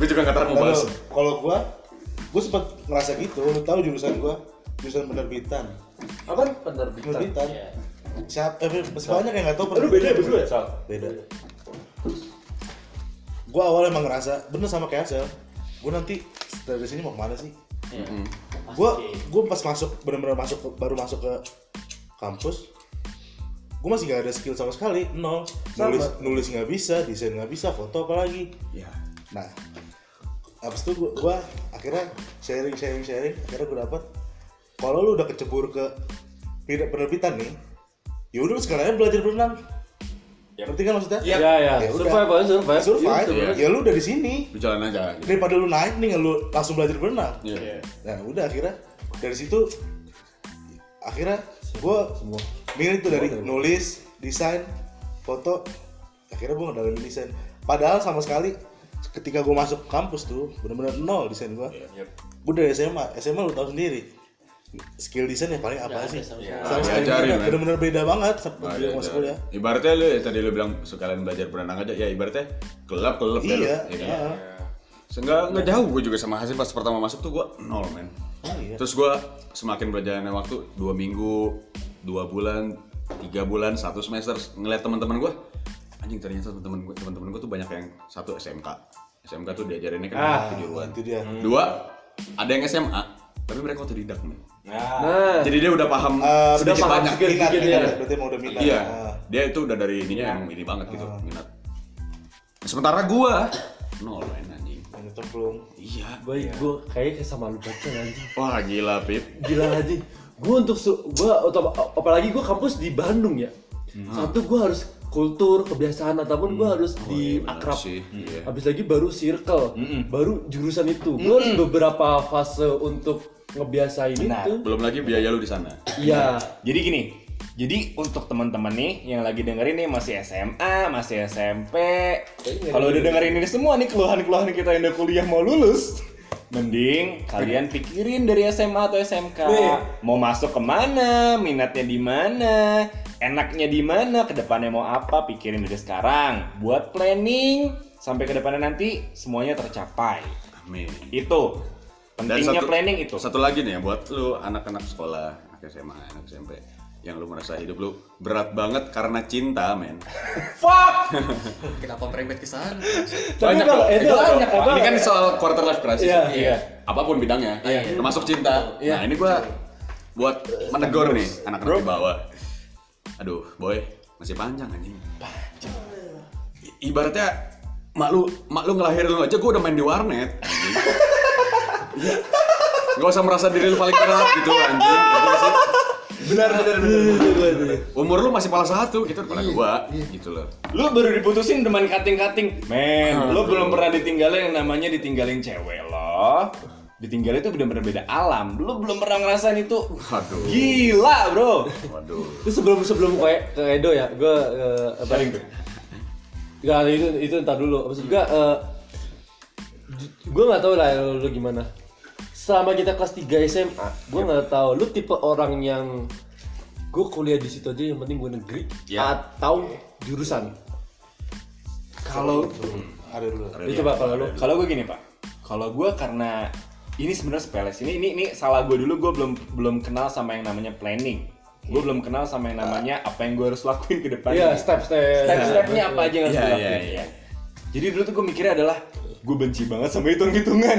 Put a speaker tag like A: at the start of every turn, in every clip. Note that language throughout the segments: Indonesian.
A: Gue juga nggak tahu mau
B: Kalau
A: bahas.
B: kalau gua gua sempat ngerasa gitu, lu tahu jurusan gua jurusan penerbitan.
C: Apa penerbitan?
B: Penerbitan.
D: Iya.
B: Siapa eh, masih banyak yang nggak tahu
C: Lu beda berdua ya, Sal?
B: Beda. Gua awal emang ngerasa bener sama kayak Asel. Gua nanti dari sini mau ke mana sih?
A: Mm-mm.
B: Gua gua pas masuk bener-bener masuk ke- baru masuk ke kampus gue masih gak ada skill sama sekali nol nulis nulis nggak bisa desain nggak bisa foto apalagi
A: Ya.
B: Nah, abis itu gua, gua akhirnya sharing sharing sharing, akhirnya gua dapet kalau lu udah kecebur ke tidak penerbitan nih, ya udah sekarang aja belajar berenang.
C: Yap.
B: Ngerti kan maksudnya?
C: Iya.
D: Ya ya,
B: Ya udah.
D: survive aja survive.
B: Survive,
D: Iya,
B: ya lu udah di sini.
A: Lu jalan aja. Gitu.
B: Daripada lu naik nih, lu langsung belajar berenang.
A: Iya.
B: Nah, udah akhirnya dari situ akhirnya gua milih tuh dari nulis, desain, foto, akhirnya gua ngedalamin desain. Padahal sama sekali ketika gua masuk kampus tuh bener-bener nol desain gua.
C: Yep.
B: Gue dari SMA, SMA lu tahu sendiri. Skill desain yang paling apa
D: Nggak
B: sih?
D: sama
C: sekali.
B: Sama
A: Ya,
B: sekali
A: men.
B: bener-bener beda banget
A: Nah,
B: sebelum
A: iya,
B: masuk
A: iya.
B: kuliah.
A: Ibaratnya lu ya tadi lu bilang sekalian belajar berenang aja ya ibaratnya kelap kelap ya lu.
B: Iya,
A: ya kan?
B: iya.
A: Seenggak nggak jauh gue juga sama Hasim pas pertama masuk tuh gue nol men.
B: Oh, iya.
A: Terus gue semakin berjalannya waktu dua minggu, dua bulan, tiga bulan, satu semester ngeliat teman-teman gue, anjing ternyata teman-teman gue teman-teman gue tuh banyak yang satu SMK, SMK tuh diajarinnya kan
D: Ah,
A: kejuruan.
B: Itu dia.
A: Dua ada yang SMA, tapi mereka otodidak men.
C: Nah,
D: Nah,
A: Jadi dia udah paham
B: Eh,
A: sedikit
D: paham
A: banyak.
B: minat, minat,
D: ya.
B: berarti emang udah minat.
A: Iya,
B: Ah.
A: dia itu udah dari ininya emang ini banget gitu, minat. Sementara gua nol men anjing.
B: Yang itu belum.
A: Iya.
D: gue gue kayaknya kayak sama lu baca anjing.
A: Wah gila Pip.
D: Gila anjing. Gue untuk gue atau- apalagi gue kampus di Bandung ya. Satu gue harus kultur, kebiasaan ataupun gue harus di
A: iya,
D: akrab.
A: sih, iya.
D: Habis lagi baru circle, baru jurusan itu. Gue harus beberapa fase untuk ngebiasain
E: Benar.
D: itu.
A: Belum lagi biaya lu di sana.
D: Iya.
E: Jadi gini, jadi untuk teman-teman nih yang lagi dengerin nih masih SMA, masih SMP, kalau udah dengerin ini semua nih keluhan-keluhan kita yang udah kuliah mau lulus, mending kalian pikirin dari SMA atau SMK mau masuk ke mana, minatnya di mana, enaknya di mana, ke depannya mau apa, pikirin dari sekarang. Buat planning sampai ke depannya nanti semuanya tercapai.
A: Amin.
E: Itu
A: Dan
E: pentingnya
A: satu-
E: planning itu.
A: Satu lagi nih ya buat lu anak-anak sekolah, anak SMA, anak SMP yang lu merasa hidup lu berat banget karena cinta, men.
E: Fuck!
F: Kenapa merembet ke sana?
D: Tapi kalau itu
E: banyak,
D: apa-
A: Ini kan soal quarter life crisis.
D: Iya,
E: iya.
A: Apa pun bidangnya,
D: Iya.
A: termasuk cinta.
D: Iya.
A: Nah, ini gua buat menegur nih anak-anak di bawah. Aduh, boy, masih panjang anjing. I- Ibaratnya mak lu, mak lu ngelahirin lu aja gua udah main di warnet. Iya. Gak usah merasa diri lu paling berat gitu anjing.
E: Benar, benar, benar.
A: Umur lu masih pala satu gitu daripada gua gitu loh.
E: Lu baru diputusin demen kating-kating. Men, lu belum pernah ditinggalin yang namanya ditinggalin cewek lo. Ditinggalin itu bener-bener beda alam. Lu belum pernah ngerasain itu.
A: Waduh.
E: Gila, bro.
A: Waduh.
D: Itu sebelum sebelum kayak ke Edo ya, gue apa?
E: Sharing tuh.
D: Gak, itu itu entar dulu. Maksud gue, gue nggak tahu lah lu, lu gimana. Selama kita kelas 3 SMA, gue nggak tahu lu tipe orang yang gue kuliah di situ aja yang penting gue negeri
A: Ya.
D: atau jurusan. Kalau
B: Ada dulu.
D: itu coba kalau lu
E: Kalau gue gini, Pak. Kalau gue karena ini sebenarnya sepele sih. Ini, ini ini salah gue dulu gue belum belum kenal sama yang namanya planning. Gue belum kenal sama yang namanya apa yang gue harus lakuin ke depannya.
D: Iya, step-step.
E: Step-stepnya apa aja yang harus
A: Iya,
E: gue
A: iya,
E: lakuin.
A: iya.
E: Jadi dulu tuh gue mikirnya adalah gue benci banget sama hitung-hitungan.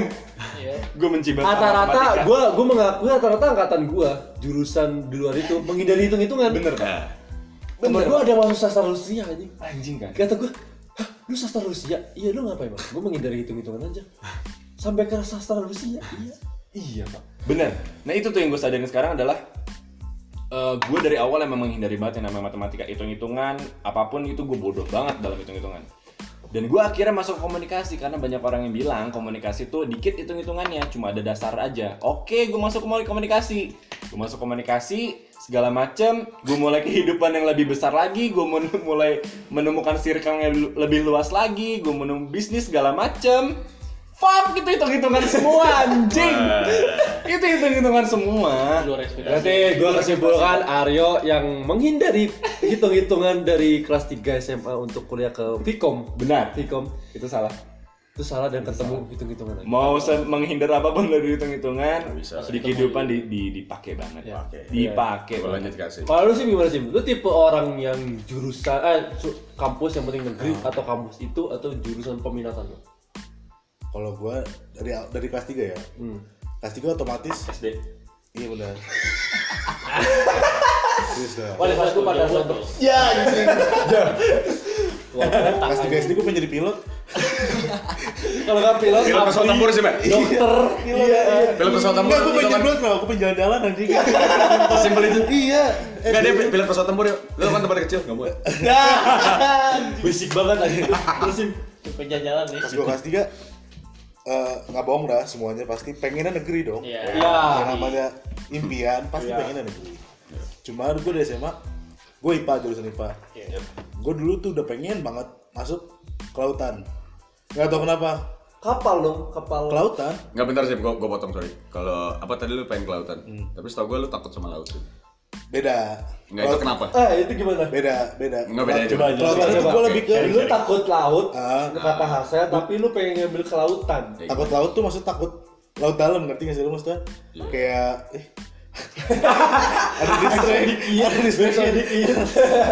D: Iya.
E: gue benci banget
D: Rata-rata gue gue mengakui rata-rata angkatan gue jurusan di luar itu menghindari hitung-hitungan.
E: bener kan? Bener.
D: gue ada masuk sastra Rusia anjing.
E: Anjing kan?
D: Kata gue, Hah, lu sastra Rusia? Iya, lu ngapain bang? Gue menghindari hitung-hitungan aja. Sampai ke sastra Rusia, iya.
E: Iya pak. Bener. Nah itu tuh yang gue sadarin sekarang adalah gue dari awal emang menghindari banget yang namanya matematika hitung-hitungan apa pun itu gue bodoh banget dalam hitung-hitungan. Dan gue akhirnya masuk komunikasi karena banyak orang yang bilang komunikasi tuh dikit hitung-hitungannya cuma ada dasar aja. Oke, gue masuk komuni- komunikasi. Gue masuk komunikasi segala macem. Gue mulai kehidupan yang lebih besar lagi. Gue mulai menemukan circle yang lebih luas lagi. Gue menemukan bisnis segala macem. Fuck itu hitung-hitungan semua anjing. itu hitung-hitungan semua.
F: Luar ekspektasi.
D: Berarti gue kesimpulan Aryo yang menghindari hitung-hitungan dari kelas 3 SMA untuk kuliah ke Vkom.
E: Benar.
D: Vkom.
E: Itu salah.
D: itu salah dan ketemu hitung-hitungan lagi.
E: mau menghindar apa pun dari hitung-hitungan
A: bisa.
E: di kehidupan di, di, dipakai banget
D: Ya.
E: dipakai banget
A: lanjut kasih.
D: Kalau lu sih gimana sih? Lu tipe orang yang jurusan eh kampus yang penting negeri atau kampus itu atau jurusan peminatan lu?
B: Kalau gua dari dari kelas 3 ya.
D: Hmm.
B: Kelas 3 otomatis
E: SD
B: iya benar. Terus dah.
D: Wali kelas gua pada saat
B: Ya, anjing. Kelas 3 SD gue pengen jadi pilot.
D: kalau nggak pilot,
A: Film pesawat tempur sih, Mbak.
D: dokter,
B: Iya, iya.
A: Film pesawat tempur.
B: Enggak, gue pengen
A: itu
B: jadi
A: kan
B: pilot, bro. Gue pengen jalan-jalan anjing.
A: Simpel itu.
B: Iya.
A: Enggak dia pilot pesawat tempur yuk. Lu kan tempat kecil, enggak boleh.
D: basic banget aja.
F: Terusin penjajalan nih.
B: Pas gue kelas 3 eh nggak bohong dah semuanya pasti pengennya negeri dong.
F: Iya.
D: Iya.
B: Yang namanya impian pasti pengennya negeri. Cuma gue di SMA, gue IPA jurusan IPA. Gue dulu tuh udah pengen banget masuk kelautan. Gak tau kenapa.
D: Kapal dong, kapal.
B: Kelautan?
A: Enggak bentar sih, gua, gua potong sorry. Kalau apa tadi lu pengen ke lautan. Tapi setahu gua lu takut sama laut. tuh.
B: Beda.
A: Enggak itu kenapa?
D: Eh, itu gimana?
B: Beda, beda.
A: Nggak beda aja.
B: Kelautan
D: Coba,
B: itu
D: coba.
B: gue lebih ke
D: Lu takut laut, kata Hasel, tapi lu pengen ngambil kelautan.
B: takut laut tuh maksud takut laut dalam ngerti gak sih lu maksudnya? Kayak eh ada distract, ada distraction.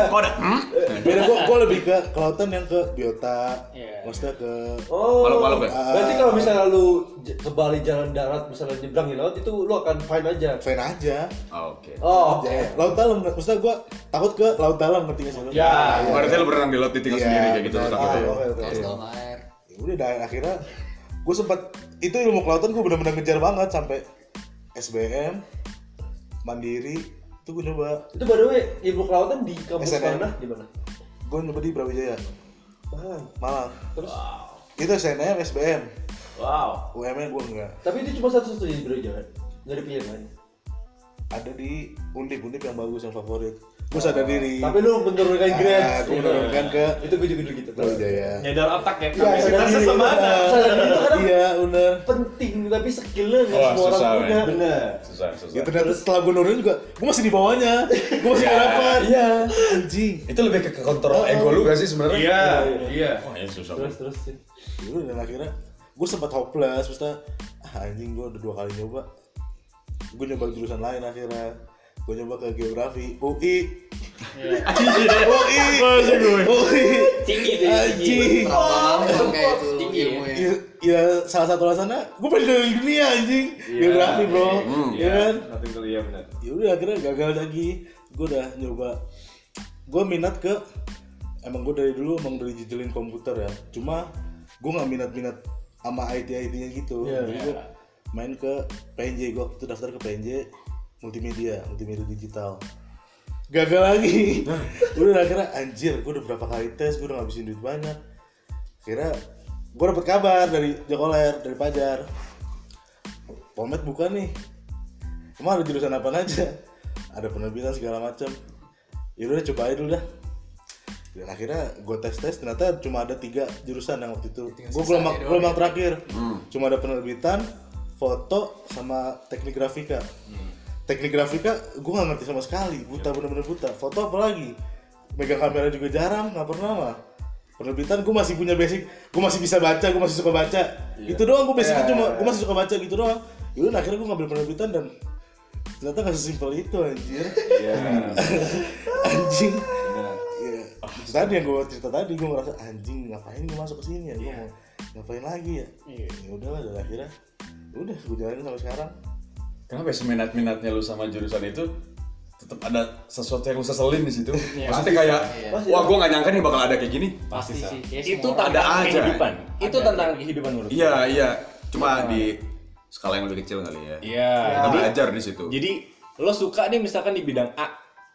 A: Kok ada? Hmm?
B: Beda gua, gua lebih ke kelautan yang ke biota,
F: Iya.
B: maksudnya ke
D: Oh.
A: Malu-malu, Bang.
D: Berarti kalau misalnya lu ke Bali jalan darat, misalnya nyebrang di laut itu lu akan fine aja.
B: fan aja.
A: Oh, Oke.
D: Oh,
B: Ya, laut dalam, maksudnya gua takut ke laut dalam ngerti gak sih lu?
D: Ya,
A: Berarti lu berenang di laut ditinggal
B: Iya,
A: sendiri kayak gitu takut
B: Ah,
A: ya.
B: oke, oke,
F: Terus
B: oke.
F: dalam air.
B: Ya udah dan akhirnya gue sempat itu ilmu kelautan gue benar-benar ngejar banget sampai SBM mandiri itu gue nyoba
D: itu the way ilmu kelautan di kampus
B: SNM.
D: mana? Di mana?
B: gue nyoba di Brawijaya
D: Malang.
B: Malang
D: Terus,
B: itu SNM SBM
C: Wow.
B: UMN gue enggak
D: tapi itu cuma satu-satunya di Brawijaya kan? Nggak ada pilihan lain.
B: Ada di undip undip yang bagus yang favorit gue sadar diri
D: Tapi lu menurunkan grade.
B: Ah, gue menurunkan ke
D: Itu gue juga gitu.
B: Brawijaya
C: Nyadar otak ya.
D: Iya, sadar diri.
C: Semangat.
D: Sadar diri itu kadang
B: iya bener
D: penting, tapi skillnya nggak semua orang
A: susah,
D: punya.
A: men.
D: Bener.
A: Susah, susah.
B: ya ternyata setelah gue nurunin juga gue masih di bawahnya gue masih
A: Ya,
B: gak dapat
A: iya.
B: anjing
A: Itu lebih ke kontrol ego lu gak sih sebenarnya?
C: Iya, iya.
A: Ini susah.
D: Terus terus. sih.
B: dulu dan akhirnya gue sempat hopeless maksudnya ah, anjing gue udah dua kali nyoba gue nyoba jurusan lain akhirnya. Gue nyoba ke geografi. UI UI UI
F: Tinggi deh, tinggi.
B: anjing.
F: Lambang kayak itu
C: Tinggi ya?
F: ilmunya.
B: ya, ya salah satu alasannya gue pengen keliling dunia anjing. Geografi bro. Ya kan?
C: Iya benar.
B: ya udah akhirnya gagal lagi. Gue udah nyoba. Gue minat ke emang gue dari dulu emang dari jijelin komputer ya. Cuma gue nggak minat minat sama IT IT nya gitu.
D: Iya,
B: jadi gue main ke PNJ gue tuh daftar ke PNJ multimedia multimedia digital gagal lagi udah akhirnya anjir gue udah berapa kali tes gue udah ngabisin duit banyak akhirnya gue dapet kabar dari Jokoler dari Pajar Pomet buka nih Emang ada jurusan apa aja? Ada penerbitan segala macam. Ya udah coba aja dulu dah. Dan akhirnya gue tes tes ternyata cuma ada tiga jurusan yang waktu itu. Gue gelombang gelombang terakhir. Cuma ada penerbitan, foto, sama teknik grafika. Teknik grafika gue nggak ngerti sama sekali, buta bener-bener buta. Foto apalagi? Megang kamera juga jarang, nggak pernah mah. Penerbitan gue masih punya basic, gue masih bisa baca, gue masih suka baca. Itu doang gue basicnya cuma gue masih suka baca gitu doang. Yaudah akhirnya gue ngambil penerbitan dan ternyata gak sesimpel itu anjir anjing Iya. Itu tadi yang gue cerita tadi gue ngerasa anjing ngapain gue masuk ke sini ya gue mau ngapain lagi ya ya udahlah dan akhirnya udah gue jalanin sampai sekarang
A: Kenapa ya seminat-minatnya lu sama jurusan itu tetap ada sesuatu yang lu seselin di situ? Maksudnya kayak, wah gua nggak nyangka nih bakal ada kayak gini.
F: Pasti sih. kayak
E: itu
A: ada aja.
E: kehidupan itu tantangan kehidupan menurut
A: Iya iya, cuma di skala yang lebih kecil kali ya.
E: Iya.
A: Kita
E: Jadi,
A: belajar di situ.
E: jadi lo suka nih misalkan di bidang A,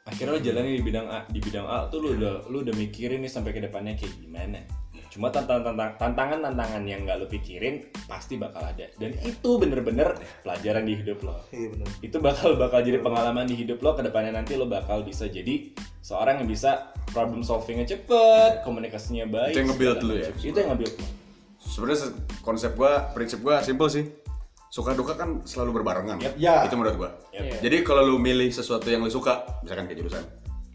E: akhirnya lo jalani di bidang A. Di bidang A tuh lo udah lo udah mikirin nih sampai ke depannya kayak gimana. Cuma tantangan tantangan tantangan yang nggak lo pikirin pasti bakal ada. Dan itu bener-bener pelajaran di hidup lo.
B: iya
E: Itu bakal bakal jadi pengalaman di hidup lo. Ke depannya nanti lo bakal bisa jadi seorang yang bisa problem solvingnya cepet, komunikasinya baik.
A: Itu yang nge-build lo ya?
E: Itu yang nge-build lo.
A: Sebenarnya se- konsep gua, prinsip gua simple sih. Suka duka kan selalu berbarengan.
E: Yap.
D: Ya.
A: Itu menurut gua.
F: Yap.
A: Jadi kalau lu milih sesuatu yang lu suka, misalkan kayak jurusan,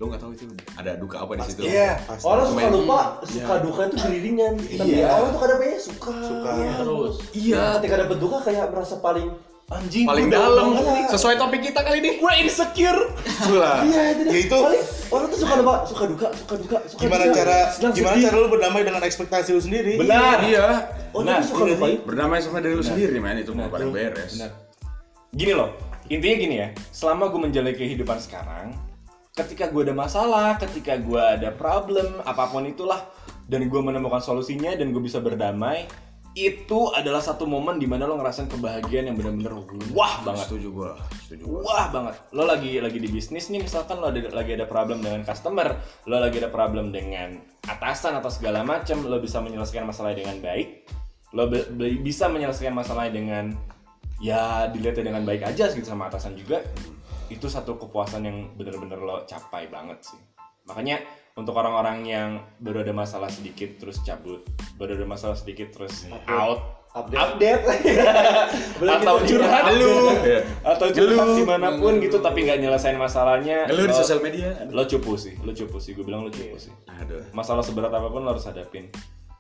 A: Lo nggak tahu itu ada duka apa di situ.
B: Iya.
D: Orang suka lupa, suka duka itu beriringan. Tapi
B: Iya.
D: orang tuh kadang pengen suka.
B: Suka.
F: Terus.
A: Iya.
D: Ketika dapet duka kayak merasa paling
B: Anjing.
A: Paling dalam. Sesuai topik kita kali ini.
E: Gue insecure.
A: Itulah.
D: Iya, itu
B: Ya itu-
D: paling orang tuh suka lupa, suka duka, suka duka, suka
B: Gimana
D: duka.
B: cara
D: Senang,
B: gimana
D: sedih.
B: cara lu berdamai dengan ekspektasi lu sendiri?
E: Benar.
A: Iya.
D: Oh, tapi suka
B: Iya
D: lupain.
A: Berdamai sama diri lu sendiri, men. Itu mau paling beres.
E: Benar. Gini loh, intinya gini ya. Selama gue menjalani kehidupan sekarang, ketika gue ada masalah, ketika gue ada problem, apa pun itulah, dan gue menemukan solusinya dan gue bisa berdamai, itu adalah satu momen di mana lo ngerasain kebahagiaan yang bener-bener wah banget.
A: Setuju gua. Setuju.
E: Wah banget. Lo lagi lagi di bisnis nih misalkan lo ada, lagi ada problem dengan customer, lo lagi ada problem dengan atasan atau segala macam, lo bisa menyelesaikan masalahnya dengan baik. Lo be- be- bisa menyelesaikan masalahnya dengan ya dilihatnya dengan baik aja gitu sama atasan juga. Itu satu kepuasan yang bener-bener lo capai banget sih. Makanya untuk orang-orang yang baru ada masalah sedikit terus cabut, baru ada masalah sedikit terus out,
D: Update.
E: update,
D: Boleh
E: atau curhat lu,
A: Iya.
E: atau curhat di mana pun gitu tapi nggak nyelesain masalahnya
A: Ngeluh di sosial media.
E: lo cupu sih lo cupu sih gue bilang lo cupu sih
A: Aduh.
E: masalah seberat apa pun lo harus hadapin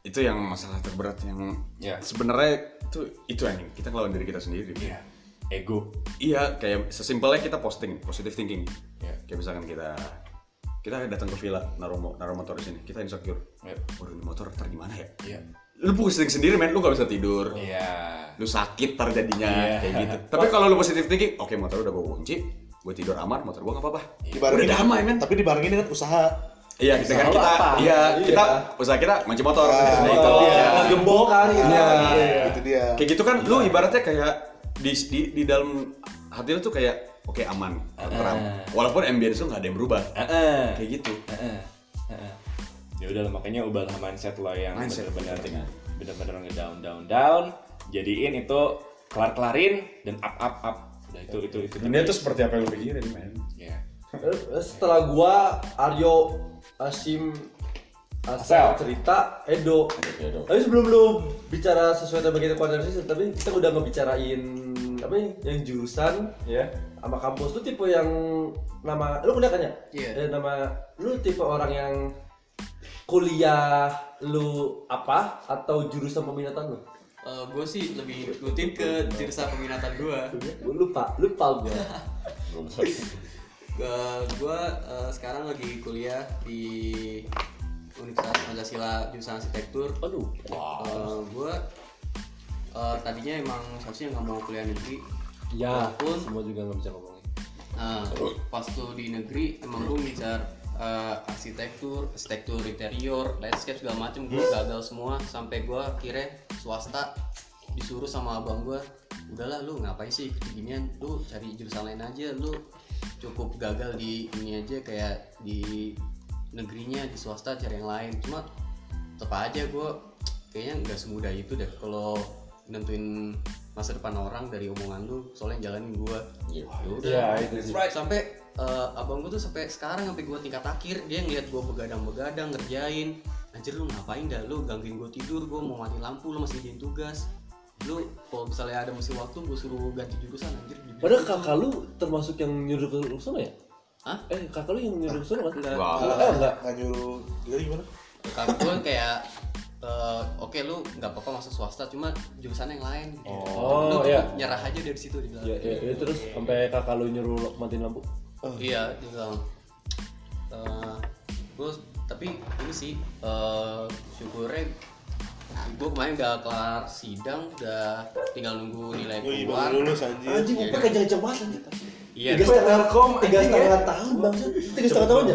A: Itu yang masalah terberat yang
E: Ya.
A: sebenarnya itu itu anjing. Kita ngelawan diri kita sendiri.
E: Iya. Ego
A: Iya, kayak sesimpelnya kita posting, positive thinking.
E: Iya.
A: Kayak misalkan kita kita datang ke villa, naruh, naruh motor di sini, kita insecure.
E: Iya.
A: Waduh, ini motor ntar gimana ya?
E: iya
A: Lu pusing sendiri, men. Lu gak bisa tidur.
E: iya
A: Lu sakit ntar jadinya,
E: Iya.
A: kayak gitu. Tapi kalau lu positive thinking, oke motor udah gue kunci, gue tidur aman, motor gue gak apa-apa.
B: Dibarengin
A: Udah damai, men.
B: Tapi dibarengin dengan usaha.
A: Iya, kita kan kita, iya,
D: Iya.
A: kita usaha kita manci motor.
B: Ah,
A: Nah, itu.
D: Oh,
A: Iya.
D: ngegembok kan gitu.
A: Iya.
B: Itu dia.
A: Kayak gitu kan, lu ibaratnya kayak di di, di dalam hati lu tuh kayak oke aman, tenteram. Walaupun ambience lu nggak ada yang berubah.
E: Heeh.
A: Kayak gitu.
E: Heeh. Heeh. ya udah makanya ubah mindset lo yang
A: penting.
E: bener-bener ngedown down down jadiin itu kelar kelarin dan up up up udah itu itu itu
A: Dunia tuh seperti apa yang lu pikirin, men.
E: ya
D: Eh, Setelah gua Aryo Asim Asal cerita Edo. Tapi sebelum lu bicara sesuai tema kita konsensus, tapi kita udah ngebicarain apa nih yang jurusan
E: ya
D: sama kampus tuh tipe yang nama lu kuliah kan ya?
F: Iya.
D: Eh, nama lu tipe orang yang kuliah lu apa atau jurusan peminatan lu?
F: gue sih lebih rutin ke jurusan peminatan gue.
D: Gua lupa, lupa gua.
F: gue sekarang lagi kuliah di Universitas Pancasila jurusan arsitektur.
D: Aduh.
F: gue tadinya emang seharusnya nggak mau kuliah negeri.
D: Ya,
F: Walaupun
D: semua juga nggak bisa ngomongin.
F: Nah, pas tuh di negeri emang gue ngincar eh, arsitektur, arsitektur interior, landscape segala macem gue gagal semua. Sampai gue akhirnya swasta disuruh sama abang gue udahlah lu ngapain sih ikut ginian lu cari jurusan lain aja lu cukup gagal di ini aja kayak di negerinya di swasta cari yang lain. Cuma tetap aja gue kayaknya nggak semudah itu deh. Kalau nentuin masa depan orang dari omongan lu soalnya jalanin gue ya udah
E: Ya, itu sih.
F: sampai eh, abang gue tuh sampai sekarang sampai gue tingkat akhir dia ngeliat gue begadang-begadang ngerjain anjir lu ngapain dah lu gangguin gue tidur gue mau mati lampu lu masih ngerjain tugas lu kalau misalnya ada mesti waktu gue suruh ganti jurusan anjir
D: Padahal
F: gitu.
D: kakak lu termasuk yang nyuruh ke sana ya?
F: Hah?
D: Eh, kakak lu yang nyuruh ke sana kan?
F: Enggak.
D: Eh, enggak.
B: Nggak nyuruh. Jadi gimana?
F: kakak gue kayak eh, oke lu nggak apa-apa masuk swasta cuma jurusan yang lain gitu.
D: Oh,
F: lu
D: iya.
F: nyerah aja dari situ dibilang
D: Ya, ya, ya, terus sampai kakak lu nyuruh matiin lampu.
F: Iya, dia bilang. Eh, gue tapi ini sih eh syukurnya gue kemarin udah kelar sidang, udah tinggal nunggu nilai
B: Yoi,
F: keluar.
B: baru lulus anjir.
D: Anjing,
F: Iya,
D: apa
F: kan?
D: kencang-kencang banget anjing.
F: Iya,
D: Tiga setengah tiga setengah
E: ya.
D: tahun bang, tiga setengah tahun ya.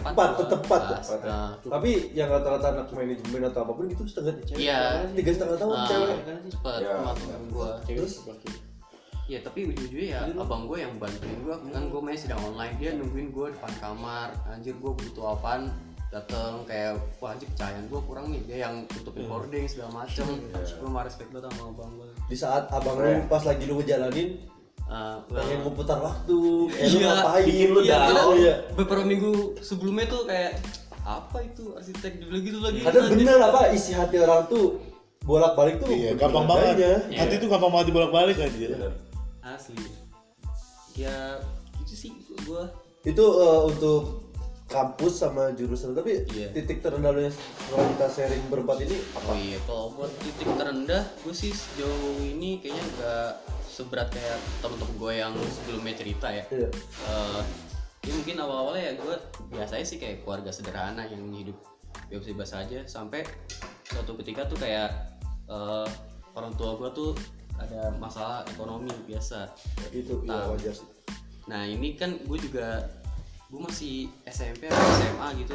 F: Iya, empat,
D: Empat, tetep empat.
F: Pas. Nah,
D: Tapi yang rata-rata anak manajemen atau apa pun gitu setengah cewek.
F: Iya.
D: Tiga setengah tahun
F: ah,
D: cewek.
F: cepet kemarin gue.
D: Terus
F: Ya tapi ujung-ujungnya ya abang gue yang bantuin gue kan gue main sidang online dia nungguin gue depan kamar anjir gue butuh apaan dateng kayak wah anjir kepercayaan gue kurang nih dia yang tutupin boarding segala macem gue mah respect banget sama abang gue
D: di saat abang lu pas lagi lu ngejalanin Pengen
F: well,
D: memutar waktu, eh lu
F: Iya,
D: ngapain?
E: bikin lu
F: iya,
E: down.
D: Iya.
F: beberapa minggu sebelumnya tuh kayak apa itu arsitek gitu gitu lagi
D: Kadang
F: anjir.
D: bener apa isi hati orang tuh bolak-balik tuh.
B: Iya, gampang banget.
D: adanya.
B: Hati tuh gampang banget dibolak-balik anjir.
F: asli ya itu sih gue
D: itu eh, untuk kampus sama jurusan tapi
F: Iya.
D: titik terendah lu yang kalau kita sharing berempat ini
F: Oh iya, kalau buat titik terendah, gue sih sejauh ini kayaknya nggak seberat kayak temen-temen gue yang sebelumnya cerita ya.
D: Iya.
F: Eh, ya mungkin awal-awalnya ya gue biasanya sih kayak keluarga sederhana yang hidup bebas-bebas aja sampai suatu ketika tuh kayak eh, orang tua gue tuh ada masalah ekonomi biasa.
D: itu ya
F: Nah.
D: wajar sih
F: Nah ini kan gue juga gue masih SMP atau SMA gitu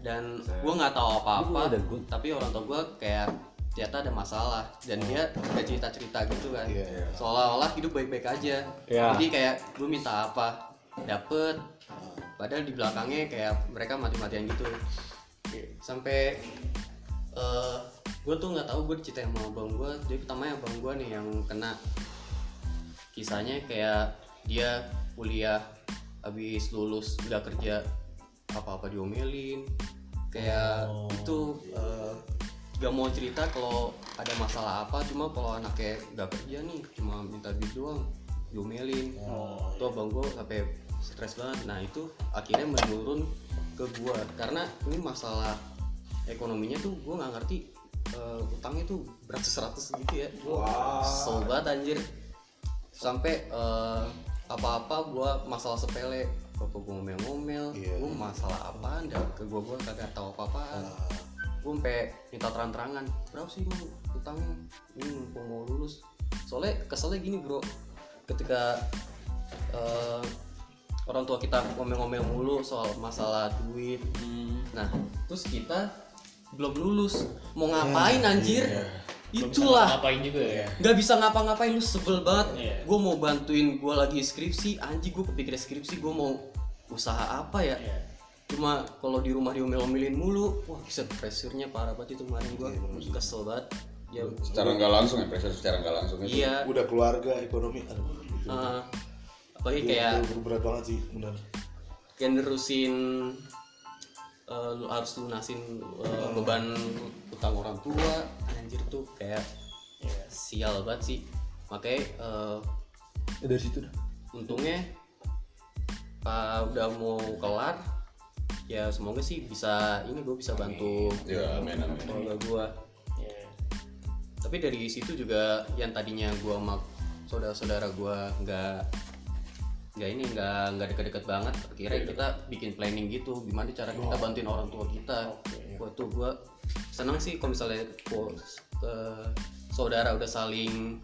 F: dan gue nggak tahu apa-apa tapi orang tua gue kayak ternyata ada masalah. Dan dia kayak cerita cerita gitu kan.
B: Iya, iya.
F: seolah-olah hidup baik-baik aja.
E: Iya.
F: jadi kayak gue minta apa dapet. Padahal di belakangnya kayak mereka mati-matian gitu. Sampai eh gue tuh nggak tahu gue diceritain sama abang gue jadi pertamanya abang gue nih yang kena kisahnya kayak dia kuliah habis lulus nggak kerja apa-apa diomelin. Kayak itu eh, gak mau cerita kalau ada masalah apa cuma kalau anaknya nggak kerja nih cuma minta duit doang diomelin. Tuh abang gue sampai stres banget. Nah itu akhirnya menurun ke gua. Karena ini masalah ekonominya tuh gua nggak ngerti eh, utangnya tuh beratus ratus gitu ya. Gua kesel banget anjir. Sampai eh, apa-apa gua masalah sepele. Apa gua ngomel-ngomel.
B: Iya.
F: gua masalah apaan? Dah ke gua gua kagak tahu apa-apaan gua sampai minta terang-terangan berapa sih lu utangnya? Ini mumpung mau lulus. Soalnya keselnya gini bro. Ketika eh, orang tua kita ngomel-ngomel mulu soal masalah duit. Nah terus kita belum lulus. Mau ngapain anjir? itulah.
C: Ngapain juga ya?
F: nggak bisa ngapa-ngapain lu sebel banget.
C: Iya.
F: gue mau bantuin gue lagi skripsi. Anjing gue kepikiran skripsi gue mau usaha apa ya?
C: Iya.
F: Cuma kalau di rumah diomel-omelin mulu wah bisa pressure-nya parah banget itu kemarin gue kesel banget. Ya
A: Secara nggak langsung ya, pressure secara nggak langsung itu.
F: iya.
B: Udah keluarga ekonomi aduh gitu.
F: eh, apalagi
B: Itu-
F: kayak
B: berat banget sih benar.
F: Kayak nerusin eh, lu harus lunasin eh, beban utang orang tua anjir tuh kayak sial banget sih. Makanya eh,
D: Ya, dari situ dah.
F: untungnya pas udah mau kelar ya semoga sih bisa ini gue bisa bantu
A: Ya, amin amin.
F: keluarga gue tapi dari situ juga yang tadinya gue sama saudara-saudara gue nggak nggak ini nggak nggak deket-deket banget akhirnya kita bikin planning gitu gimana cara kita bantuin orang tua kita. Buat tuh gue senang sih kalau misalnya ko- ke saudara udah saling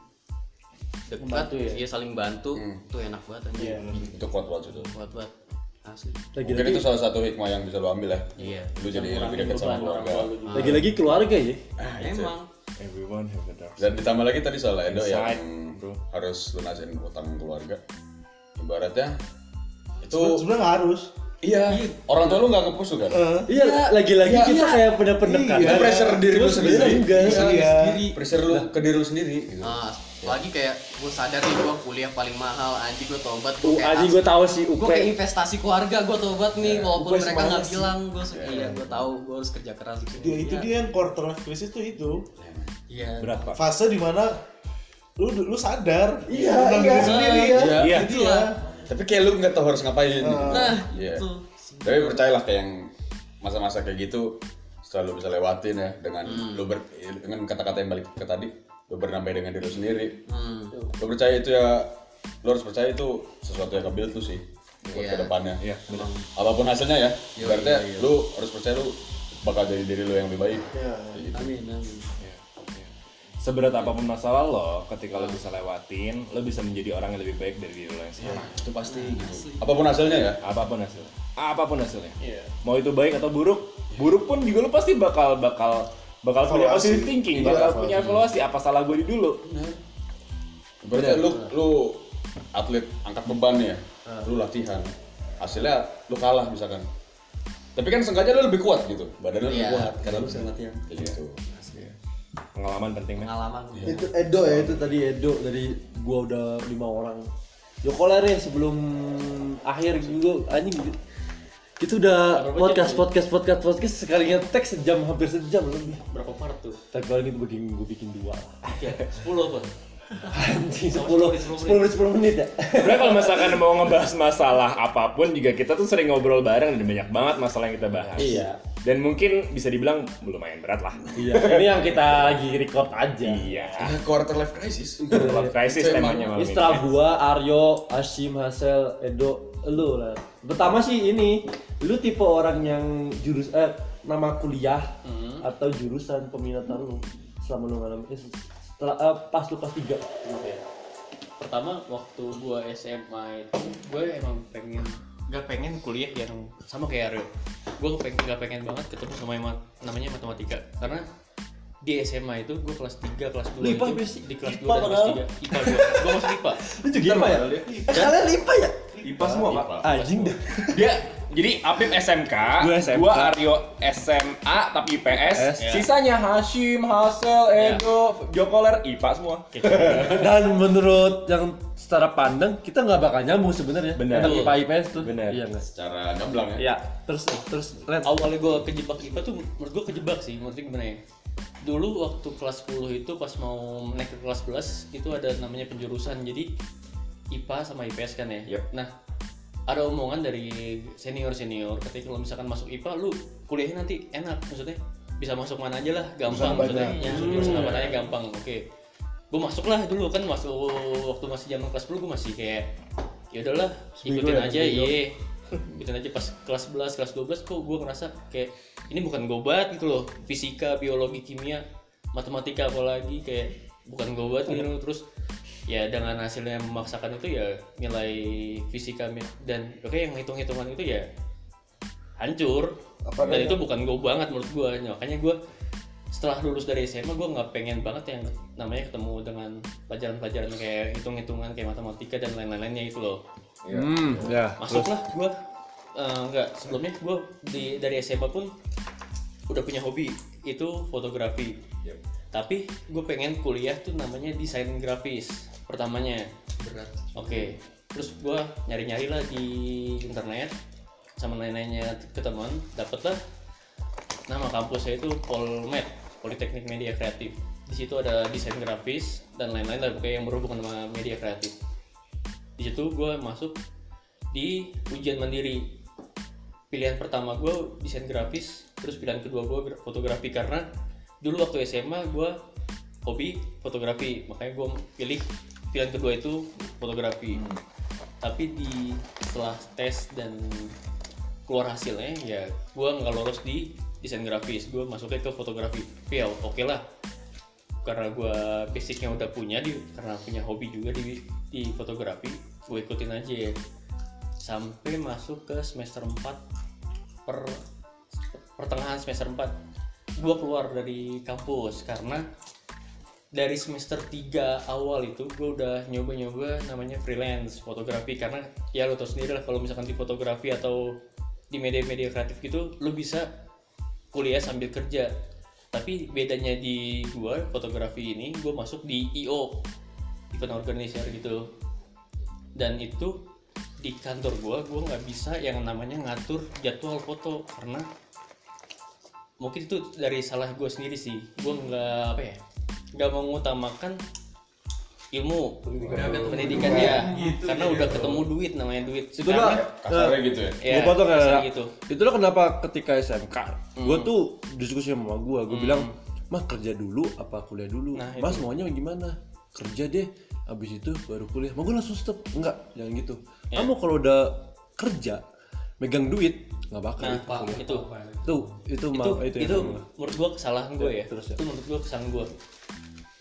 F: dekat
C: ya?
F: iya saling bantu tuh enak banget aja
A: Itu kuat banget itu.
F: buat buat asli.
A: Mungkin itu salah satu hikmah yang bisa lu ambil ya.
F: iya.
A: Lu jadi lebih dekat sama keluarga.
D: lagi-lagi keluarga ya.
F: Emang.
E: Everyone have a dark
A: Dan ditambah lagi tadi soal Edo
E: Inside,
A: yang
E: bro.
A: harus lunasin utang keluarga. Ibaratnya itu
B: sebenarnya nggak harus.
A: Iya. Orang tua lu nggak ngepush juga.
D: iya. Lagi-lagi kita kayak pendek-pendek
A: Itu pressure diri lu sendiri.
B: iya.
A: Pressure lu ke diri lu sendiri. gitu.
F: Ah, lagi kayak gue sadar nih gue kuliah paling mahal anjing gue tobat gue
D: Uh, anjing gue tahu sih
F: gue
D: UP
F: kayak investasi keluarga gue tobat nih walaupun
B: Gue
F: mereka nggak bilang gue iya. gue tahu gue harus kerja keras gitu.
B: Dia itu dia yang quarter life crisis tuh itu.
F: Iya.
E: Berat pak
B: fase di mana lu lu sadar.
D: Iya,
B: tentang
D: iya.
B: diri sendiri. Ya
A: Iya.
E: Iya.
B: itu ya
A: Tapi kayak lu nggak tahu harus ngapain. gitu.
F: nah
A: Iya.
F: itu.
A: Tapi percayalah kayak yang masa-masa kayak gitu selalu bisa lewatin ya dengan lu ber, dengan kata-kata yang balik ke tadi lu bernamai dengan diri sendiri.
F: hmm.
A: Lu percaya itu ya lu harus percaya itu sesuatu yang kebuild tuh sih buat
F: Iya.
A: ke depannya.
E: Iya, benar.
A: Apa pun hasilnya ya,
F: Yo,
A: berarti
F: iya, iya.
A: lu harus percaya lu bakal jadi diri lu yang lebih baik.
B: Iya,
A: Kayak gitu.
F: amin amin
E: Seberat apa pun masalah lo, ketika lo bisa lewatin, lo bisa menjadi orang yang lebih baik dari diri lo yang sekarang.
A: Itu pasti gitu. Apa pun hasilnya ya.
E: Apa pun hasilnya, apa pun hasilnya. Mau itu baik atau buruk, buruk pun juga lo pasti bakal bakal bakal punya
B: Evaluasi.
E: positive thinking,
B: Iya,
E: bakal
B: evaluasi.
E: punya evaluasi apa salah gue di dulu.
A: Berarti lu lu atlet angkat beban nih ya. Lu latihan. Hasilnya lu kalah misalkan. Tapi kan sengaja lu lebih kuat gitu. Badan lu lebih
F: Iya.
A: kuat karena lu sering latihan. Kayak gitu.
E: Pengalaman penting
F: pengalaman
D: itu Edo ya itu tadi Edo dari gua udah lima orang Joko ya sebelum akhir juga anjing itu udah podcast podcast podcast podcast sekalinya teks sejam hampir sejam lebih
C: Berapa part tuh?
D: tapi paling itu bikin gue bikin dua
C: Ya, 10 apa?
D: Anjing 10 10 menit 10 menit ya.
E: Sebenarnya kalau misalkan mau ngebahas masalah apa pun juga kita tuh sering ngobrol bareng dan banyak banget masalah yang kita bahas.
D: Iya.
E: Dan mungkin bisa dibilang lumayan berat lah.
D: Iya, ini yang kita lagi record aja.
E: Iya.
A: quarter life crisis.
E: Love crisis temanya malam
D: Ini
E: ini.
D: setelah gua, Aryo, Hashim, Hasel, Edo, lu lah. Pertama sih ini, lu tipe orang yang jurus eh nama kuliah atau jurusan peminatan lu selama lu ngalamin eh, setelah eh, pas lu kelas 3.
G: pertama waktu gua SMA itu gue emang pengen gak pengen kuliah yang sama kayak Aryo. Gue pengen gak pengen banget ketemu sama yang ma- namanya matematika. Karena di SMA itu gue kelas 3, kelas 2
D: Lu IPA
G: itu di kelas 2
D: IPA
G: dan kelas
D: padahal.
G: 3 IPA gue, gue masuk IPA
D: Lu juga IPA ya? Eh, Kalian IPA ya?
H: IPA semua, Pak.
D: Anjing dah.
E: Dia jadi Apip SMK,
D: Gua SMK.
E: gua Aryo SMA tapi IPS,
D: S.
G: Ya.
E: sisanya Hashim, Hasel, Edo, Jokoler IPA semua.
D: Dan menurut yang secara pandang kita nggak bakal nyambung sebenarnya.
E: Bener.
D: Anak IPA IPS tuh.
E: Bener.
D: Iya nggak?
A: Secara gamblang ya.
D: Iya. Terus terus Len.
G: awalnya gue kejebak IPA tuh menurut gue kejebak sih menurut gue gimana ya dulu waktu kelas 10 itu pas mau naik ke kelas 11 itu ada namanya penjurusan jadi IPA sama IPS kan ya?
E: Yep.
G: nah ada omongan dari senior senior katanya kalau misalkan masuk IPA lu kuliahnya nanti enak maksudnya? Bisa masuk mana aja lah gampang maksudnya. Ya, jurusan apa aja gampang oke. Gue masuk lah dulu kan masuk waktu masih zaman kelas 10 gue masih kayak ya udahlah ikutin
D: ya,
G: aja iya. Ikutin aja pas kelas 11 kelas 12 kok gue ngerasa kayak ini bukan banget gitu loh. Fisika biologi kimia matematika apalagi kayak bukan gue banget gitu. Loh. terus ya dengan hasilnya memaksakan itu ya nilai fisika dan oke yang hitung-hitungan itu ya hancur. Dan itu bukan gue banget menurut gue makanya gue setelah lulus dari SMA gue nggak pengen banget yang namanya ketemu dengan pelajaran-pelajaran kayak hitung-hitungan kayak matematika dan lain-lainnya itu loh.
D: Hmm, ya.
G: masuklah gue nggak sebelumnya gue di dari SMA pun udah punya hobi itu fotografi. Tapi gue pengen kuliah tuh namanya desain grafis pertamanya. Berat. Oke terus gue nyari-nyari lah di internet sama nanya-nanya ke teman dapet lah nama kampusnya itu Polmed Politeknik Media Kreatif. Di situ ada desain grafis dan lain-lain lah pokoknya yang berhubungan sama media kreatif. Di situ gue masuk di ujian mandiri. Pilihan pertama gue desain grafis terus pilihan kedua gue fotografi. Karena dulu waktu SMA gue hobi fotografi. Makanya gue pilih pilihan kedua itu fotografi. Tapi di setelah tes dan keluar hasilnya ya gue nggak lolos di desain grafis. Gue masuknya ke fotografi. Ya oke lah. Karena gue basicnya udah punya di karena punya hobi juga di di fotografi gue ikutin aja. Ya sampai masuk ke semester 4 per pertengahan semester 4 gue keluar dari kampus. Karena dari semester 3 awal itu gue udah nyoba-nyoba namanya freelance fotografi. Karena ya lo tau sendiri lah kalau misalkan di fotografi atau di media-media kreatif gitu lo bisa kuliah sambil kerja. Tapi bedanya di gua fotografi ini gue masuk di IO event organizer gitu. Dan itu di kantor gua gua nggak bisa yang namanya ngatur jadwal foto. Karena mungkin itu dari salah gue sendiri sih. Gue nggak apa ya nggak mengutamakan ilmu pendidikan. Ya karena udah ketemu duit namanya duit.
D: Itu lah,
A: Kasarnya gitu ya.
G: ya,
D: gue ya.
G: kasar gitu.
D: Itu lo kenapa ketika SMK, gue tuh diskusi sama mama gue, gue bilang, mah kerja dulu apa kuliah dulu?
G: Nah,
D: Mas maunya gimana? Kerja deh, abis itu baru kuliah. Mau gue langsung stop, enggak, jangan gitu. Kamu kalau udah kerja, megang duit, nggak bakal
G: nah
D: itu
G: pak itu.
D: Tuh, itu
G: itu itu,
D: itu, yang sama.
G: menurut gua kesalahan gue ya,
D: terus ya.
G: itu menurut gua kesalahan gue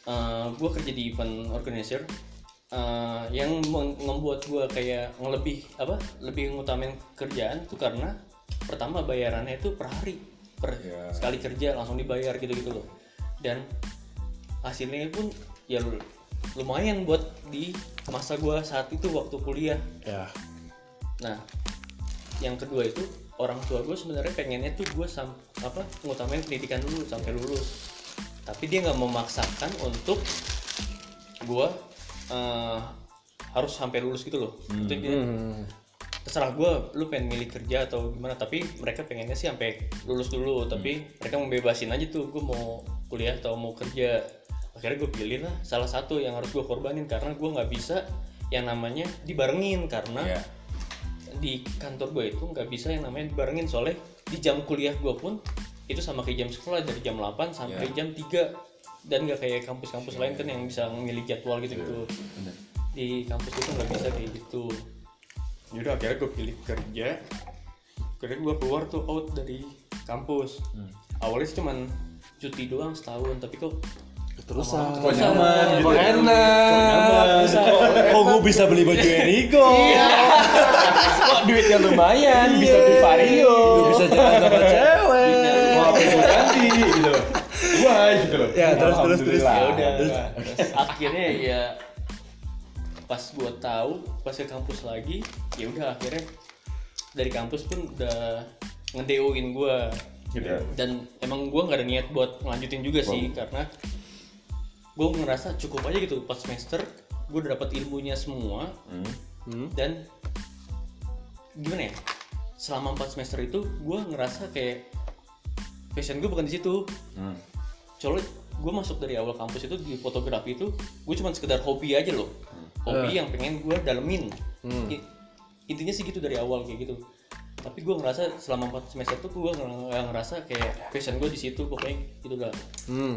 G: Eh gue kerja di event organizer. Eh, yang membuat gue kayak ngelebih apa lebih ngutamain kerjaan itu karena pertama bayarannya itu per hari per sekali kerja langsung dibayar gitu gitu loh. Dan hasilnya pun ya lu- lumayan buat di masa gue saat itu waktu kuliah.
D: Ya,
G: Nah, yang kedua itu orang tua gue sebenarnya pengennya tuh gue sam apa ngutamain pendidikan dulu sampai lulus. Tapi dia nggak memaksakan untuk gue eh, harus sampai lulus gitu loh. Itu dia, terserah gue, lu pengen milih kerja atau gimana. Tapi mereka pengennya sih sampai lulus dulu. Tapi mereka membebasin aja tuh gue mau kuliah atau mau kerja. akhirnya gue pilih lah salah satu yang harus gue korbanin karena gue nggak bisa yang namanya dibarengin karena
E: Iya.
G: di kantor gue itu nggak bisa yang namanya dibarengin soalnya di jam kuliah gue pun itu sama kayak jam sekolah dari jam 8 sampai jam 3 dan nggak kayak kampus-kampus lain kan yang bisa memilih jadwal gitu gitu. Di kampus itu nggak bisa kayak gitu. Yaudah akhirnya gue pilih kerja. Akhirnya gue keluar tuh out dari kampus. Awalnya sih cuman cuti doang setahun tapi kok
D: Terusan.
A: Kok nyaman gitu.
D: Kok enak. Kok gue bisa beli baju Enrico?
E: Kok duitnya lumayan, bisa di Vario.
D: Gue bisa jalan sama cewek.
E: Ganti gitu.
A: Wah gitu loh.
D: Ya terus terus terus.
G: Ya udah Terus akhirnya ya pas gue tahu pas ke kampus lagi ya udah akhirnya dari kampus pun udah ngedeuin gue dan emang gue nggak ada niat buat ngelanjutin juga sih karena gue ngerasa cukup aja gitu pas semester gue udah dapat ilmunya semua
D: Hmm.
G: dan gimana ya selama 4 semester itu gue ngerasa kayak passion gue bukan di situ.
E: Hmm.
G: soalnya gue masuk dari awal kampus itu di fotografi itu gue cuma sekedar hobi aja loh. Hobi yang pengen gue dalemin. I- intinya sih gitu dari awal kayak gitu. Tapi gue ngerasa selama 4 semester itu gue ngerasa kayak passion gue di situ pokoknya gitu dah
D: Hmm.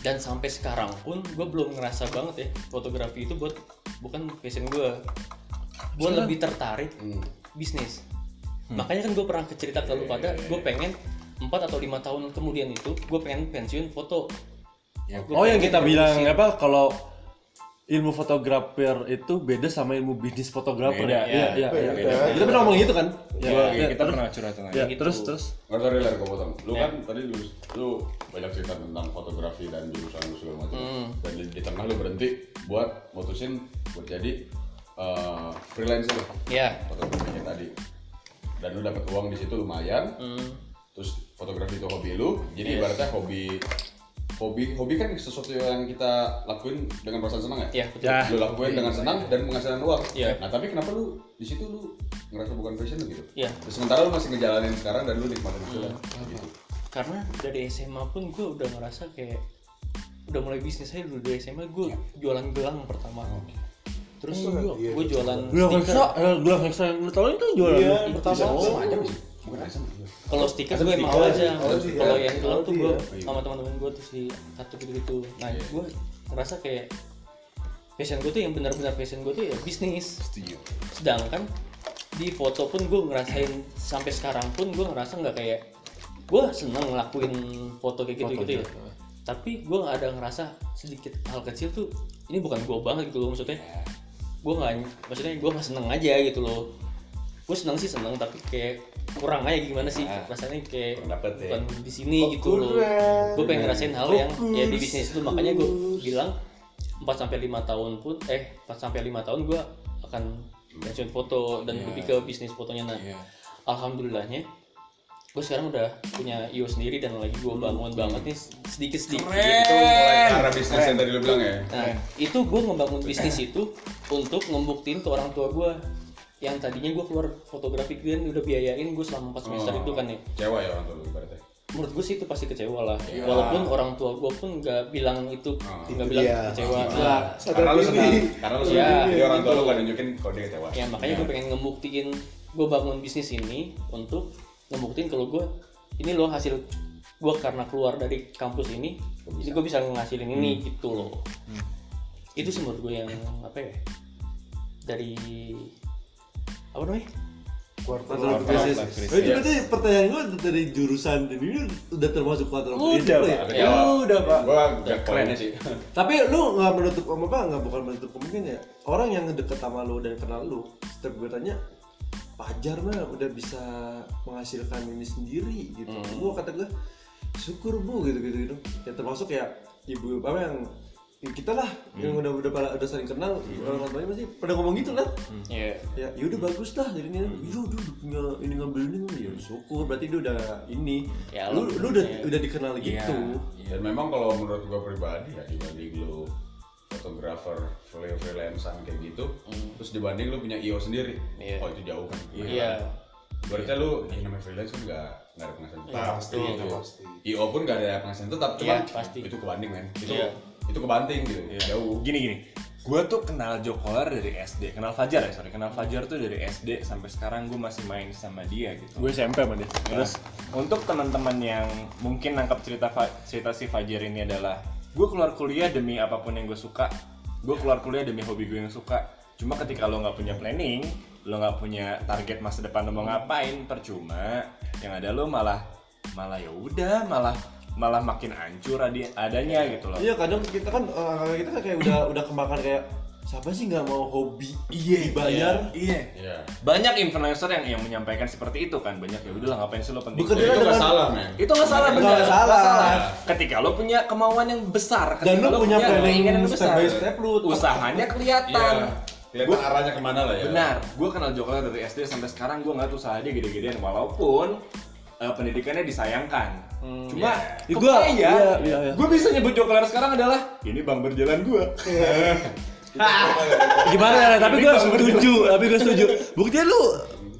G: dan sampai sekarang pun gue belum ngerasa banget ya fotografi itu buat bukan passion gue gue lebih tertarik bisnis. Makanya kan gue pernah cerita ke lu pada gue pengen 4 atau lima tahun kemudian itu gue pengen pensiun foto Gua
D: Oh yang kita bilang apa kalau ilmu fotografer itu beda sama ilmu bisnis fotografer ya? Iya, iya,
E: beda,
D: iya.
E: beda.
D: Kita pernah ngomong gitu kan? Ya, ya,
E: kita pernah curhat tentang
D: Ya,
G: gitu.
D: terus terus.
A: Nggak sorry lah gue potong. Lu kan tadi lu, lu banyak cerita tentang fotografi dan jurusan lu segala macam. Dan di, di tengah lu berhenti buat mutusin buat jadi eh, freelancer
G: ya
A: fotografinya tadi. Dan lu dapat uang di situ lumayan.
G: hmm,
A: Terus fotografi itu hobi lu. Jadi ibaratnya hobi hobi hobi kan sesuatu yang kita lakuin dengan perasaan senang ya.
G: ya betul
D: Ya.
A: Lu lakuin dengan senang dan menghasilkan uang.
G: Iya.
A: Nah tapi kenapa lu di situ lu ngerasa bukan passion lu gitu?
G: Iya.
A: Terus sementara lu masih ngejalanin sekarang dan lu nikmatin hasilnya gitu.
G: karena dari SMA pun gue udah ngerasa kayak udah mulai bisnis aja dulu dari SMA gue jualan gelang pertama terus gue jualan
D: Gelang
G: stiker
D: Hexa, eh, gelang Hexa yang lu tahu itu jualan.
B: Iya,
G: Itu
B: pertama.
G: sama
A: aja sih. Bukan asam.
G: kalau stiker gue mau aja.
B: Iya.
G: kalau yang gelang tuh gue
B: Oh,
G: sama teman-teman gue tuh si satu gitu gitu nah gue ngerasa kayak passion gue tuh yang benar-benar passion gue tuh ya bisnis.
E: Setuju.
G: sedangkan di foto pun gue ngerasain sampai sekarang pun gue ngerasa nggak kayak gue seneng ngelakuin foto kayak gitu gitu ya. Tapi gue nggak ada ngerasa sedikit hal kecil tuh ini bukan gue banget gitu loh maksudnya. Gue nggak maksudnya gue nggak seneng aja gitu loh. Gue seneng sih seneng tapi kayak kurang aja gimana sih? Rasanya kayak
A: Kurang dapet ya.
G: bukan di sini gitu loh. Gue pengen ngerasain hal yang ya di bisnis itu makanya gue bilang 4 sampai lima tahun pun eh 4 sampai lima tahun gue akan pensiun foto dan lebih ke bisnis fotonya. Nah
E: Iya.
G: alhamdulillahnya gue sekarang udah punya io sendiri dan lagi gue bangun banget nih sedikit sedikit.
A: Itu mulai arah bisnis yang tadi lu bilang ya.
G: Nah, itu gue ngebangun bisnis itu untuk ngebuktiin ke orang tua gue yang tadinya gue keluar fotografi kan udah biayain gue selama 4 semester
A: Oh.
G: itu kan ya.
A: Kecewa ya orang tua lu ibaratnya.
G: Menurut gue sih itu pasti kecewa lah. Walaupun orang tua gue pun nggak bilang itu, nggak bilang
B: Iya.
G: kecewa.
B: Iya.
G: Nah,
A: Karena lu senang, karena lu senang.
G: Iya,
A: Jadi orang tua lu gak nunjukin kalau dia kecewa.
G: ya makanya gue pengen ngebuktiin gue bangun bisnis ini untuk ngebuktiin kalau gue ini loh hasil gue karena keluar dari kampus ini, ini gue bisa ngasilin ini gitu loh. Itu sih menurut gue yang apa ya dari apa namanya?
D: Bisnis.
E: life crisis.
D: Oh, itu berarti pertanyaan gue dari jurusan ini udah termasuk kuartal bisnis
E: Udah,
D: ya?
E: Pak.
G: Ya,
E: Udah, Pak.
A: Gua gak keren ya sih.
D: Tapi lu nggak menutup apa nggak bukan menutup kemungkinan ya orang yang deket sama lu dan kenal lu setiap gue tanya Pajar mah udah bisa menghasilkan ini sendiri gitu. Gua kata gue syukur bu gitu gitu gitu. Ya termasuk ya ibu apa yang ya kita lah yang udah udah pada udah saling kenal orang tuanya pasti pada ngomong gitu lah
G: Ya,
D: ya yaudah bagus lah jadi ini iya udah punya ini ngambil ini ya syukur berarti dia udah ini
G: Ya,
D: lu lu udah
G: alhamdulillah.
D: udah dikenal gitu
A: Dan memang kalau menurut gua pribadi ya dibanding lu fotografer freelancer kayak gitu, terus dibanding lu punya IO sendiri,
G: Iya.
A: oh itu jauh kan.
G: iya,
A: Berarti lu ya namanya freelance kan nggak nggak ada penghasilan tetap.
B: Pasti,
A: Gitu.
B: pasti.
A: IO pun nggak ada penghasilan tetap, cuma
G: Iya, pasti.
A: itu kebanding men. Itu
G: Iya.
A: Itu kebanting gitu. Jauh.
E: Gini gini. Gue tuh kenal Jokolar dari SD, kenal Fajar ya sorry, kenal Fajar tuh dari SD sampai sekarang gue masih main sama dia gitu.
D: Gue SMP sama dia.
E: Terus untuk teman-teman yang mungkin nangkap cerita cerita si Fajar ini adalah gue keluar kuliah demi apa pun yang gue suka, gue keluar kuliah demi hobi gue yang suka. Cuma ketika lo nggak punya planning, lo nggak punya target masa depan lo mau ngapain, percuma. Yang ada lo malah malah ya udah malah malah makin hancur adi- adanya gitu loh.
D: Iya kadang kita kan eh, kita kan kayak udah udah kemakan kayak siapa sih nggak mau hobi iya dibayar
E: Iya.
A: Iya.
E: Banyak influencer yang yang menyampaikan seperti itu kan, banyak ya udahlah ngapain sih lo penting.
D: Bekerja
A: Itu nggak salah, men.
E: itu nggak salah
D: Nggak
E: benar
D: salah.
E: ketika lo punya kemauan yang besar
D: dan
E: ketika
D: lu
E: lo
D: punya planning
E: keinginan yang
D: step
E: besar
D: by step lu
E: usahanya kelihatan
A: Iya. Kelihatan arahnya ke mana lah ya.
E: benar gue kenal Jokowi dari SD sampai sekarang gue nggak tuh usaha dia gede-gedean walaupun eh, pendidikannya disayangkan. Cuma
D: Ya, gua-
E: kepaya
D: iya, iya, iya.
E: gue bisa nyebut Jokowi sekarang adalah ini bang berjalan gue
D: gimana? Ya tapi gue setuju tapi gue setuju. Buktinya lu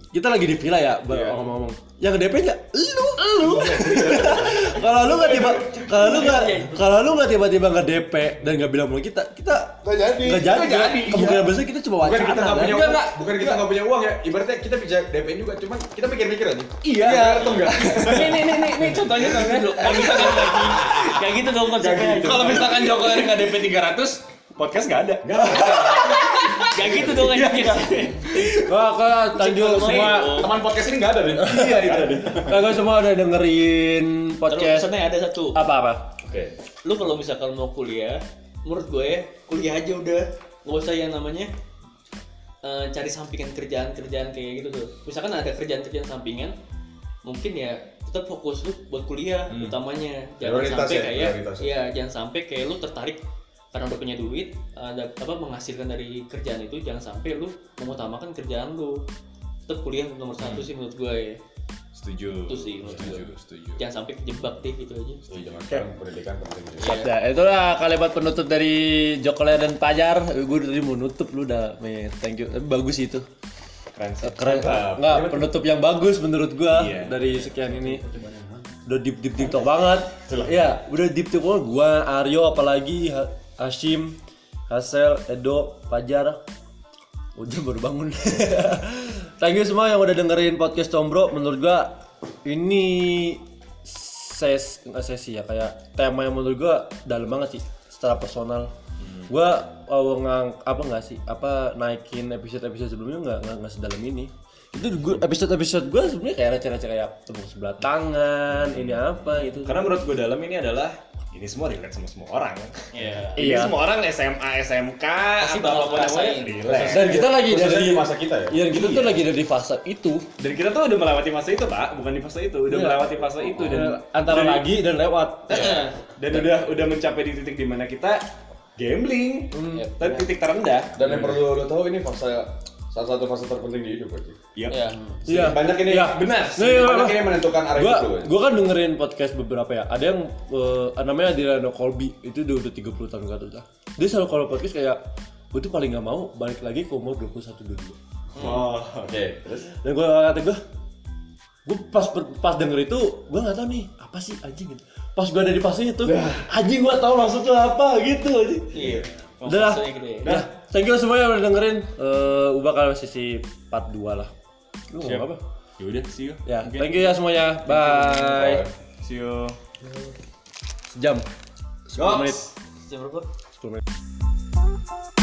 D: kita lagi di villa ya ber- ngomong-ngomong. Yang DP nya lu lu kalau lu nggak tiba kalau lu nggak kalau lu nggak tiba-tiba nggak DP dan nggak bilang sama kita kita
B: Nggak jadi.
D: nggak jadi,
E: Nggak jadi,
D: kemungkinan besar kita cuma
A: Bukan
D: wacana
A: kita nggak
D: kan?
A: punya uang,
E: enggak.
A: bukan kita nggak punya uang ya. Ibaratnya kita bisa DP juga, cuman kita mikir-mikir aja.
E: iya
A: Atau enggak?
G: nih nih nih nih, nih contohnya contohnya dulu gitu dong lagi kayak gitu dong konsepnya
E: kalau misalkan Jokowi nggak DP 300 podcast nggak ada.
G: Kayak gitu dong aja
D: Wah, kak, thank you semua.
A: Teman podcast ini nggak ada deh.
E: iya itu ada.
D: Kalian semua udah dengerin
G: terus
D: podcast?
G: pesannya ada satu.
D: Apa apa?
A: Oke.
G: lu kalau misalkan mau kuliah menurut gue kuliah aja udah. Nggak usah yang namanya eh, cari sampingan kerjaan-kerjaan kayak gitu tuh. Misalkan ada kerjaan-kerjaan sampingan mungkin ya tetap fokus lu buat kuliah utamanya. Jangan
A: Prioritas
G: sampai
A: ya,
G: kayak
A: prioritas ya.
G: ya jangan sampai kayak lu tertarik karena udah punya duit ada apa menghasilkan dari kerjaan itu jangan sampai lu mengutamakan kerjaan lu tetap kuliah nomor satu sih menurut gue ya.
E: setuju
G: Itu sih menurut
E: setuju
G: gue.
E: setuju
G: jangan sampai kejebak deh gitu aja
A: Iya, jangan pendidikan penting.
D: Ya, itulah kalimat penutup dari Jokoler dan Pajar. Gue tadi mau nutup lu udah. Thank you. Tapi bagus itu.
E: keren sih
D: Keren. Enggak, penutup yang bagus menurut gua
E: Iya.
D: dari sekian ini. Udah deep deep deep talk banget. Iya, udah deep deep banget. Gua Aryo apalagi Hashim, Hasel, Edo, Pajar. Udah baru bangun. Thank you semua yang udah dengerin podcast Combro. Menurut gua ini ses nggak sesi ya kayak tema yang menurut gua dalam banget sih secara personal. Gua oh, ngang apa nggak sih apa naikin episode episode sebelumnya nggak nggak sedalam ini. Itu episode episode gua sebenarnya kayak receh-receh kayak tepuk sebelah tangan ini apa gitu.
E: karena menurut gue dalam ini adalah ini semua relate sama semua orang
G: Iya.
E: ini
D: Iya.
E: semua orang SMA SMK
G: Pasti
E: atau apa
G: pun
E: namanya relate
D: dan kita lagi
A: Khususnya
D: dari
A: di masa kita ya.
D: Iya, kita tuh lagi dari fase itu.
E: dan kita tuh udah melewati fase itu pak bukan di fase itu udah
D: Iya.
E: melewati fase itu dan
D: antara
E: dan-
D: lagi dan lewat.
E: dan udah udah mencapai di titik di mana kita gambling tapi titik terendah
A: Dan yang perlu lo tahu ini fase salah satu fase terpenting di hidup berarti.
E: Yap.
G: Iya.
D: Iya.
A: Banyak ini
D: Iya.
E: benar
D: iya,
A: banyak
D: iya.
A: ini menentukan arah
D: gua,
A: hidup lo.
D: gua kan dengerin podcast beberapa ya. Ada yang eh, namanya Adriano Colby itu udah udah 30 tahun ke atas lah. Dia selalu kalau podcast kayak gue tuh paling nggak mau balik lagi ke umur 21 22.
A: Oh, oke. Terus
D: Dan gue kata gue gue pas pas denger itu gue nggak tahu nih apa sih anjing gitu. Pas gue ada di fase itu, anjing gue tahu maksudnya apa gitu anjing.
G: Iya.
D: Udah
G: gitu ya.
D: Udah. Thank you semua yang udah dengerin. Eh, Ubah kalau sisi part 2 lah. Lu ngomong apa?
E: ya udah see you
D: Ya, thank you ya semuanya. Bye.
E: see you
D: Sejam. 10 menit.
G: Jam berapa?
D: 10 menit.